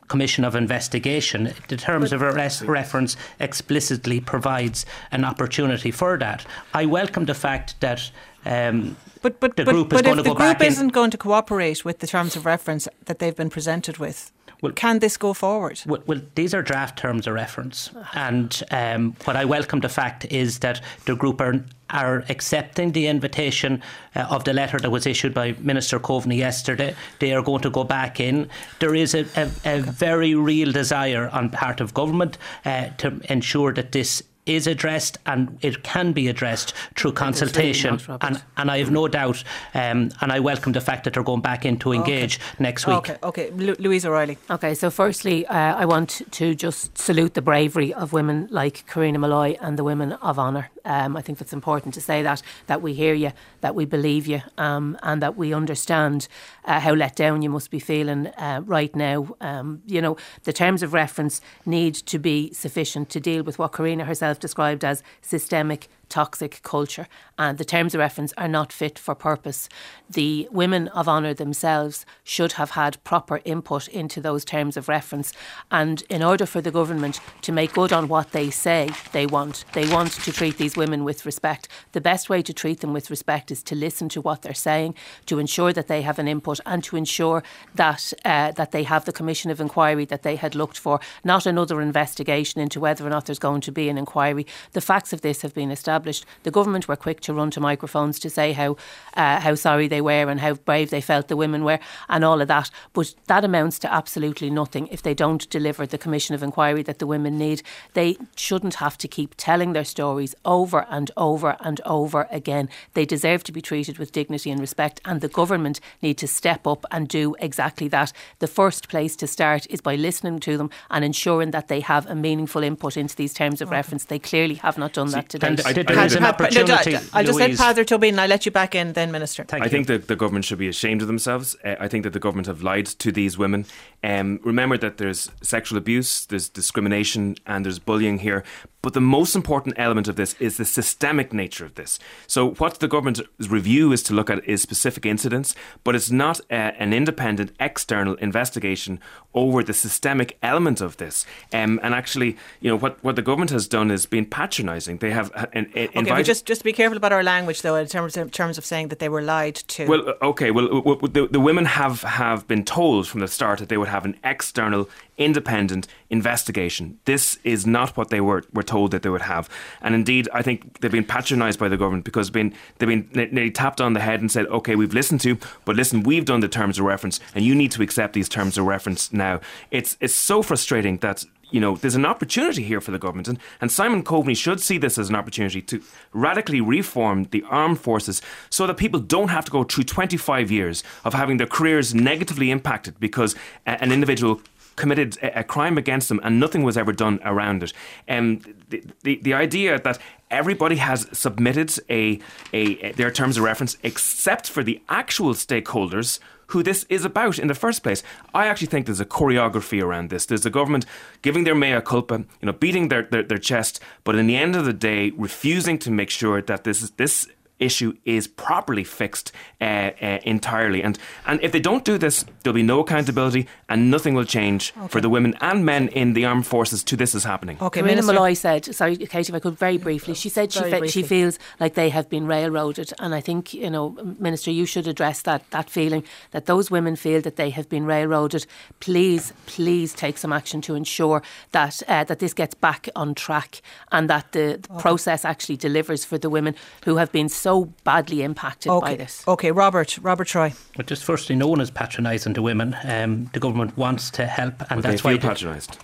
Commission of Investigation, the terms of arrest reference explicitly provides an opportunity for that. I welcome the fact that um, but but the but, group but is if the group isn't going to cooperate with the terms of reference that they've been presented with, well, can this go forward? Well, well, these are draft terms of reference, and um, what I welcome the fact is that the group are are accepting the invitation uh, of the letter that was issued by Minister Coveney yesterday. They are going to go back in. There is a, a, a very real desire on part of government uh, to ensure that this is addressed and it can be addressed through consultation. Really and, and I have no doubt, um, and I welcome the fact that they're going back in to engage okay. next week. Okay, okay. Lu- Louise O'Reilly. Okay, so firstly, uh, I want to just salute the bravery of women like Karina Molloy and the women of honour. Um, I think it's important to say that, that we hear you, that we believe you, um, and that we understand uh, how let down you must be feeling uh, right now. Um, you know, the terms of reference need to be sufficient to deal with what Karina herself described as systemic toxic culture, and the terms of reference are not fit for purpose. The women of honour themselves should have had proper input into those terms of reference, and in order for the government to make good on what they say they want, they want to treat these women with respect. The best way to treat them with respect is to listen to what they're saying, to ensure that they have an input, and to ensure that uh, that they have the commission of inquiry that they had looked for, not another investigation into whether or not there's going to be an inquiry. The facts of this have been established established. The government were quick to run to microphones to say how uh, how sorry they were and how brave they felt the women were and all of that. But that amounts to absolutely nothing if they don't deliver the commission of inquiry that the women need. They shouldn't have to keep telling their stories over and over and over again. They deserve to be treated with dignity and respect, and the government need to step up and do exactly that. The first place to start is by listening to them and ensuring that they have a meaningful input into these terms of reference. They clearly have not done that today. I, there's an opportunity. No, I'll just let Peadar Tóibín. and I'll let you back in then, Minister. Thank I you. think that the government should be ashamed of themselves. Uh, I think that the government have lied to these women. Um, remember that there's sexual abuse, there's discrimination, and there's bullying here. But the most important element of this is the systemic nature of this. So, what the government's review is to look at is specific incidents, but it's not uh, an independent external investigation over the systemic element of this. Um, and actually, you know, what, what the government has done is been patronising. They have uh, okay, just just be careful about our language, though, in terms of, in terms of saying that they were lied to. Well, uh, okay. Well, the, the women have have been told from the start that they would have an external, independent investigation. This is not what they were were told that they would have, and indeed, I think they've been patronised by the government because been they've been nearly tapped on the head and said, "Okay, we've listened to, but listen, we've done the terms of reference, and you need to accept these terms of reference now." It's it's so frustrating that you know, there's an opportunity here for the government, and, and Simon Coveney should see this as an opportunity to radically reform the armed forces so that people don't have to go through 25 years of having their careers negatively impacted because a, an individual committed a, a, crime against them and nothing was ever done around it. Um, the, the, the idea that everybody has submitted a, a, a their terms of reference except for the actual stakeholders who this is about in the first place. I actually think there's a choreography around this. There's the government giving their mea culpa, you know, beating their, their, their chest, but in the end of the day, refusing to make sure that this is this issue is properly fixed uh, uh, entirely. And and if they don't do this, there'll be no accountability, and nothing will change okay. for the women and men in the armed forces to this is happening. Okay, Marina Molloy said, sorry, Katie, if I could very briefly, she said she fe- she feels like they have been railroaded, and I think you know, Minister, you should address that that feeling that those women feel that they have been railroaded. Please, please take some action to ensure that uh, that this gets back on track and that the, the okay. process actually delivers for the women who have been so so badly impacted okay. by this. Okay, Robert, Robert Troy. But just firstly, no one is patronising the women. Um, the government wants to help, and that's why patronised.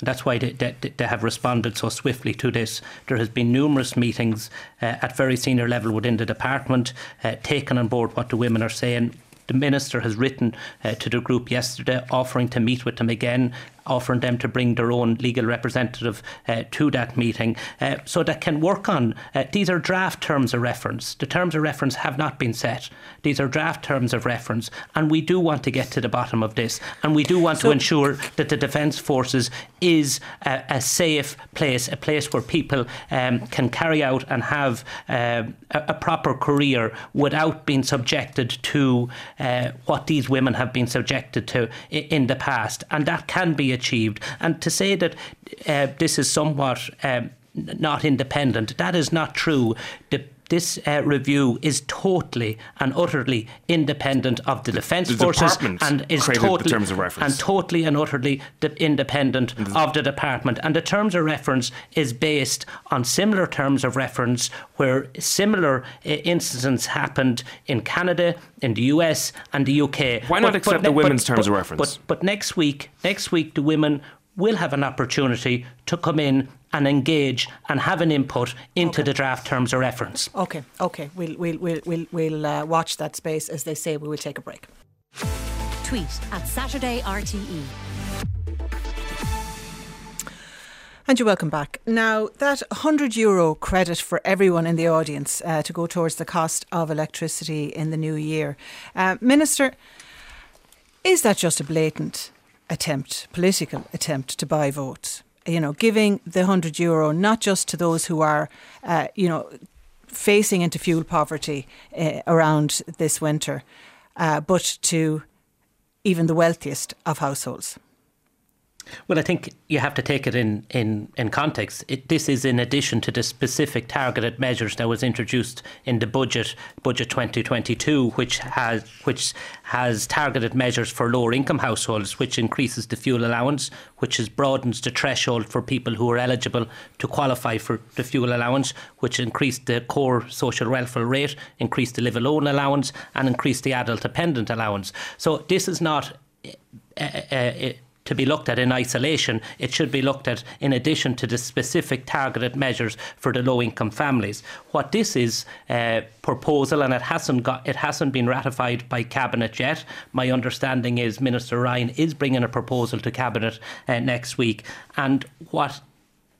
That's why they, they, they, have responded so swiftly to this. There has been numerous meetings uh, at very senior level within the department, uh, taken on board what the women are saying. The minister has written uh, to the group yesterday, offering to meet with them again offering them to bring their own legal representative uh, to that meeting uh, so that can work on. Uh, these are draft terms of reference. The terms of reference have not been set. These are draft terms of reference, and we do want to get to the bottom of this, and we do want so to ensure that the Defence Forces is a, a, safe place, a place where people um, can carry out and have uh, a, a, proper career without being subjected to uh, what these women have been subjected to in, in the past, and that can be achieved. And to say that uh, this is somewhat um, not independent, that is not true. The this uh, review is totally and utterly independent of the defence forces and is totally and totally and utterly independent of the department. And the terms of reference is based on similar terms of reference where similar uh, incidents happened in Canada, in the US, and the UK. Why not but, accept but, the women's but, terms of reference? But, but next week, next week, the women will have an opportunity to come in and engage and have an input into okay. the draft terms of reference. Okay, okay. We'll, we'll, we'll, we'll, we'll uh, watch that space. As they say, we will take a break. Tweet at Saturday RTE. And you're welcome back. Now, that 100 euro credit for everyone in the audience uh, to go towards the cost of electricity in the new year. Uh, Minister, is that just a blatant attempt, political attempt to buy votes. You know, giving the 100 euro not just to those who are, uh, you know, facing into fuel poverty uh, around this winter, uh, but to even the wealthiest of households. Well, I think you have to take it in in in context. It, this is in addition to the specific targeted measures that was introduced in the budget, budget 2022, which has which has targeted measures for lower income households, which increases the fuel allowance, which is broadens the threshold for people who are eligible to qualify for the fuel allowance, which increased the core social welfare rate, increased the live alone allowance, and increased the adult dependent allowance. So this is not. Uh, uh, to be looked at in isolation. It should be looked at in addition to the specific targeted measures for the low income families. What this is uh, proposal, and it hasn't got it hasn't been ratified by cabinet yet. My understanding is Minister Ryan is bringing a proposal to cabinet uh, next week, and what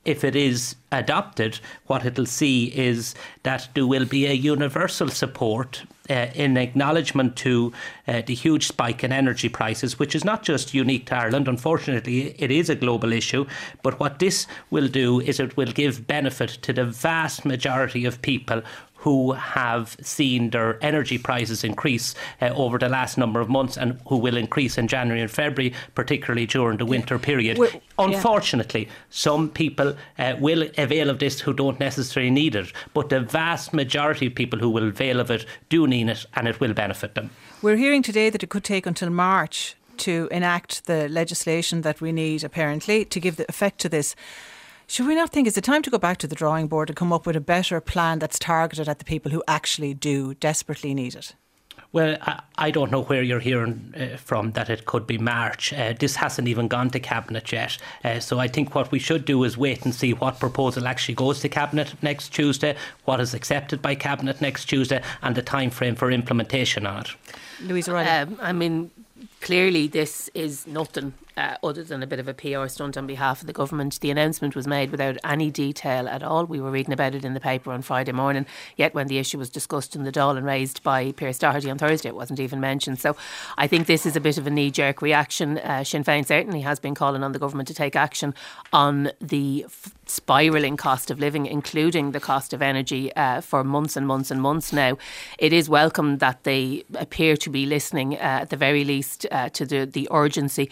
if it is adopted, what it'll see is that there will be a universal support uh, in acknowledgement to uh, the huge spike in energy prices, which is not just unique to Ireland. Unfortunately, it is a global issue. But what this will do is it will give benefit to the vast majority of people who have seen their energy prices increase uh, over the last number of months and who will increase in January and February, particularly during the winter period. We're, Unfortunately, yeah. some people uh, will avail of this who don't necessarily need it, but the vast majority of people who will avail of it do need it and it will benefit them. We're hearing today that it could take until March to enact the legislation that we need, apparently, to give the effect to this. Should we not think it's a time to go back to the drawing board and come up with a better plan that's targeted at the people who actually do desperately need it? Well, I, I don't know where you're hearing uh, from that it could be March. Uh, this hasn't even gone to Cabinet yet. Uh, so I think what we should do is wait and see what proposal actually goes to Cabinet next Tuesday, what is accepted by Cabinet next Tuesday, and the time frame for implementation on it. Louise Riley. Um, I mean, clearly this is nothing uh, other than a bit of a PR stunt on behalf of the government. The announcement was made without any detail at all. We were reading about it in the paper on Friday morning, yet when the issue was discussed in the Dáil and raised by Pearse Doherty on Thursday, it wasn't even mentioned. So I think this is a bit of a knee jerk reaction. Uh, Sinn Féin certainly has been calling on the government to take action on the f- spiralling cost of living, including the cost of energy, uh, for months and months and months now. It is welcome that they appear to be listening, uh, at the very least, uh, to the, the urgency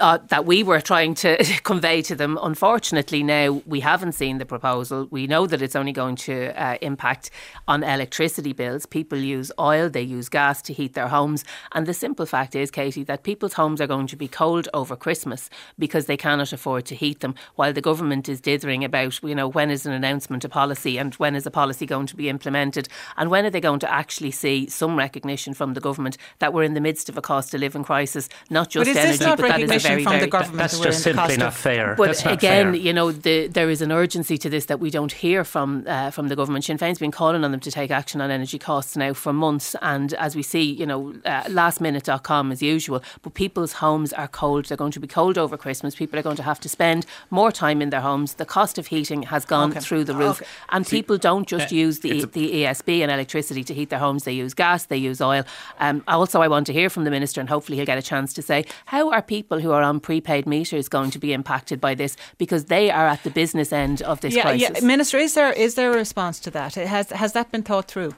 uh, that we were trying to convey to them. Unfortunately, now we haven't seen the proposal. We know that it's only going to uh, impact on electricity bills. People use oil, they use gas to heat their homes. And the simple fact is, Katie, that people's homes are going to be cold over Christmas because they cannot afford to heat them, while the government is dithering about, you know, when is an announcement a policy and when is a policy going to be implemented and when are they going to actually see some recognition from the government that we're in the midst of a cost of living crisis, not just but energy, but that is very, from very, the government. That's just simply not fair. But again, fair. you know, the, there is an urgency to this that we don't hear from uh, from the government. Sinn Féin's been calling on them to take action on energy costs now for months, and as we see, you know, uh, lastminute.com as usual. But people's homes are cold. They're going to be cold over Christmas. People are going to have to spend more time in their homes. The cost of heating has gone okay. through the roof, okay. and see, people don't just uh, use the the ESB and electricity to heat their homes. They use gas. They use oil. Um, also, I want to hear from the minister, and hopefully he'll get a chance to say how are people who are on prepaid meters going to be impacted by this because they are at the business end of this yeah, crisis. Yeah, Minister, is there is there a response to that? Has has that been thought through?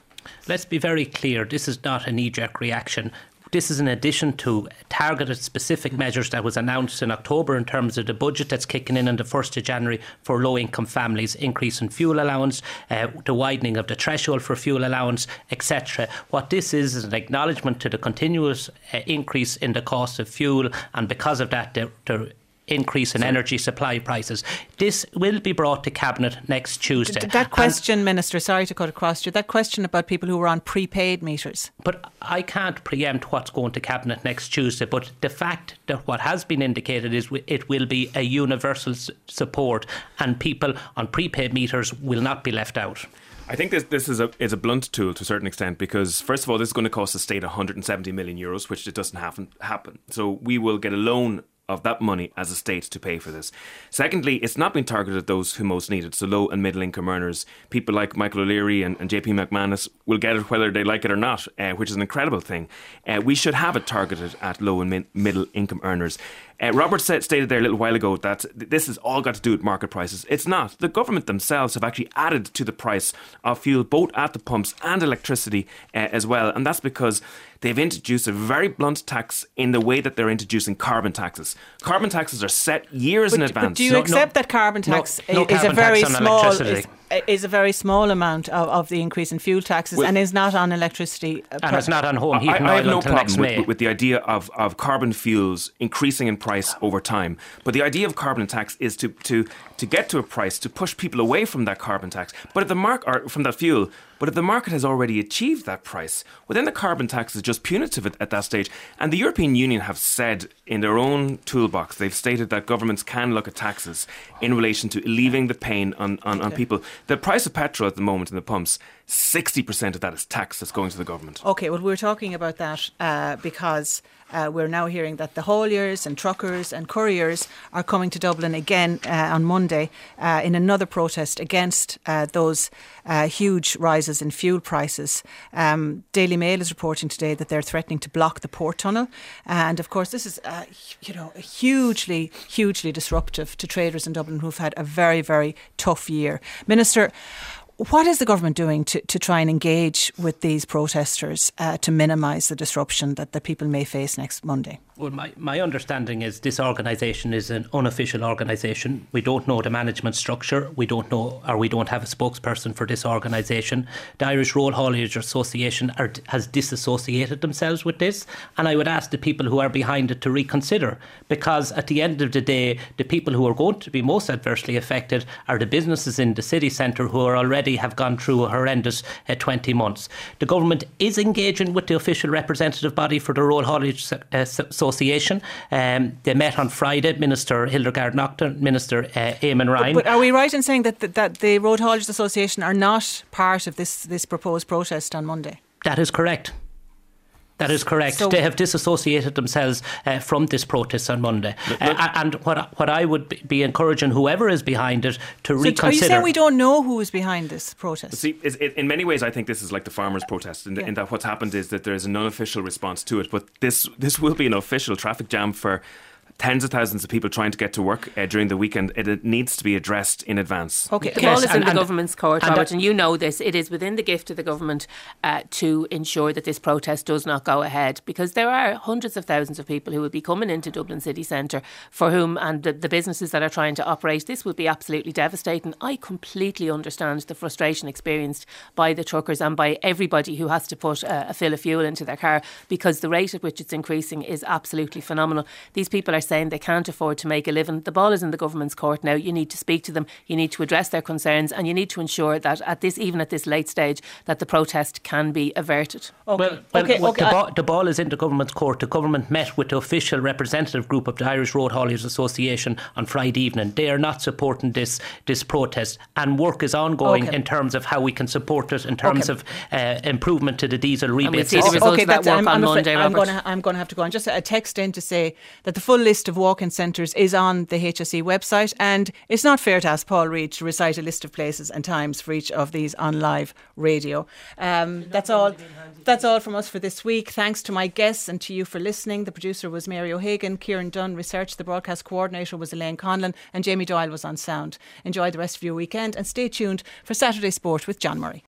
Let's be very clear. This is not a knee jerk reaction. This is in addition to targeted specific measures that was announced in October in terms of the budget that's kicking in on the 1st of January for low income families, increase in fuel allowance, uh, the widening of the threshold for fuel allowance, etc. What this is is an acknowledgement to the continuous uh, increase in the cost of fuel, and because of that, the, the increase in energy supply prices. This will be brought to Cabinet next Tuesday. D- that question, and, Minister, sorry to cut across you, that question about people who were on prepaid meters. But I can't preempt what's going to Cabinet next Tuesday, but the fact that what has been indicated is it will be a universal support and people on prepaid meters will not be left out. I think this this is a is a blunt tool to a certain extent because first of all, this is going to cost the state 170 million euros, which it doesn't happen happen. So we will get a loan of that money as a state to pay for this. Secondly, it's not been targeted at those who most need it, so low and middle income earners. People like Michael O'Leary and, and JP McManus will get it whether they like it or not, uh, which is an incredible thing. Uh, we should have it targeted at low and mi- middle income earners. Uh, Robert said, stated there a little while ago that this has all got to do with market prices. It's not. The government themselves have actually added to the price of fuel, both at the pumps and electricity uh, as well. And that's because they've introduced a very blunt tax in the way that they're introducing carbon taxes. Carbon taxes are set years but, in advance. But do you no, accept no, that carbon tax no, is a very small? Is, is a very small amount of, of the increase in fuel taxes well, and is not on electricity. Uh, and it's not on home heating I, I have no problem with, with, the idea of, of carbon fuels increasing in price over time. But the idea of carbon tax is to, to, to get to a price to push people away from that carbon tax, but if the mark or from that fuel. But if the market has already achieved that price, well, then the carbon tax is just punitive at, at that stage. And the European Union have said in their own toolbox, they've stated that governments can look at taxes in relation to alleviating the pain on, on, on people. The price of petrol at the moment in the pumps, 60% of that is tax that's going to the government. Okay, well, we're talking about that uh, because uh, we're now hearing that the hauliers and truckers and couriers are coming to Dublin again uh, on Monday uh, in another protest against uh, those uh, huge rises in fuel prices. Um, Daily Mail is reporting today that they're threatening to block the port tunnel, and of course, this is you know hugely, hugely disruptive to traders in Dublin who've had a very, very tough year. Minister what is the government doing to, to try and engage with these protesters uh, to minimise the disruption that the people may face next Monday? Well, my, my understanding is this organisation is an unofficial organisation. We don't know the management structure. We don't know, or we don't have a spokesperson for this organisation. The Irish Road Haulage Association are, has disassociated themselves with this, and I would ask the people who are behind it to reconsider, because at the end of the day, the people who are going to be most adversely affected are the businesses in the city centre who are already have gone through a horrendous uh, 20 months. The government is engaging with the official representative body for the Road Haulage uh, Association. Um, they met on Friday, Minister Hildegarde Naughton, Minister uh, Eamon Ryan. But, but, are we right in saying that, that, that the Road Haulage Association are not part of this, this proposed protest on Monday? That is correct. That is correct. So they have disassociated themselves uh, from this protest on Monday. Uh, and what what I would be encouraging whoever is behind it to so reconsider. Are you saying we don't know who is behind this protest? See, in many ways, I think this is like the farmers' protest. In, yeah. in that what's happened is that there is an unofficial response to it, but this this will be an official traffic jam for tens of thousands of people trying to get to work uh, during the weekend. It, it, needs to be addressed in advance. Okay, the yes, ball is and, in the and government's court, and Robert, and you know this. It is within the gift of the government uh, to ensure that this protest does not go ahead because there are hundreds of thousands of people who will be coming into Dublin city centre for whom and the, the businesses that are trying to operate this would be absolutely devastating. I completely understand the frustration experienced by the truckers and by everybody who has to put a, a fill of fuel into their car because the rate at which it's increasing is absolutely phenomenal. These people are saying they can't afford to make a living. The ball is in the government's court now. You need to speak to them, you need to address their concerns, and you need to ensure that at this, even at this late stage, that the protest can be averted. Okay. Well, well okay, okay. The, ball, the, ball, is in the government's court. The government met with the official representative group of the Irish Road Hauliers Association on Friday evening. They are not supporting this this protest, and work is ongoing okay. in terms of how we can support it in terms of uh, improvement to the diesel rebate system. Okay, that's, I'm, I'm, Monday, I'm going to I'm going to have to go on. Just a text in to say that the full list of walk-in centres is on the HSE website, and it's not fair to ask Paul Reid to recite a list of places and times for each of these on live radio. Um, that's all. That's all from us for this week. Thanks to my guests and to you for listening. The producer was Mary O'Hagan, Kieran Dunn researched, the broadcast coordinator was Elaine Conlon, and Jamie Doyle was on sound. Enjoy the rest of your weekend and stay tuned for Saturday Sport with John Murray.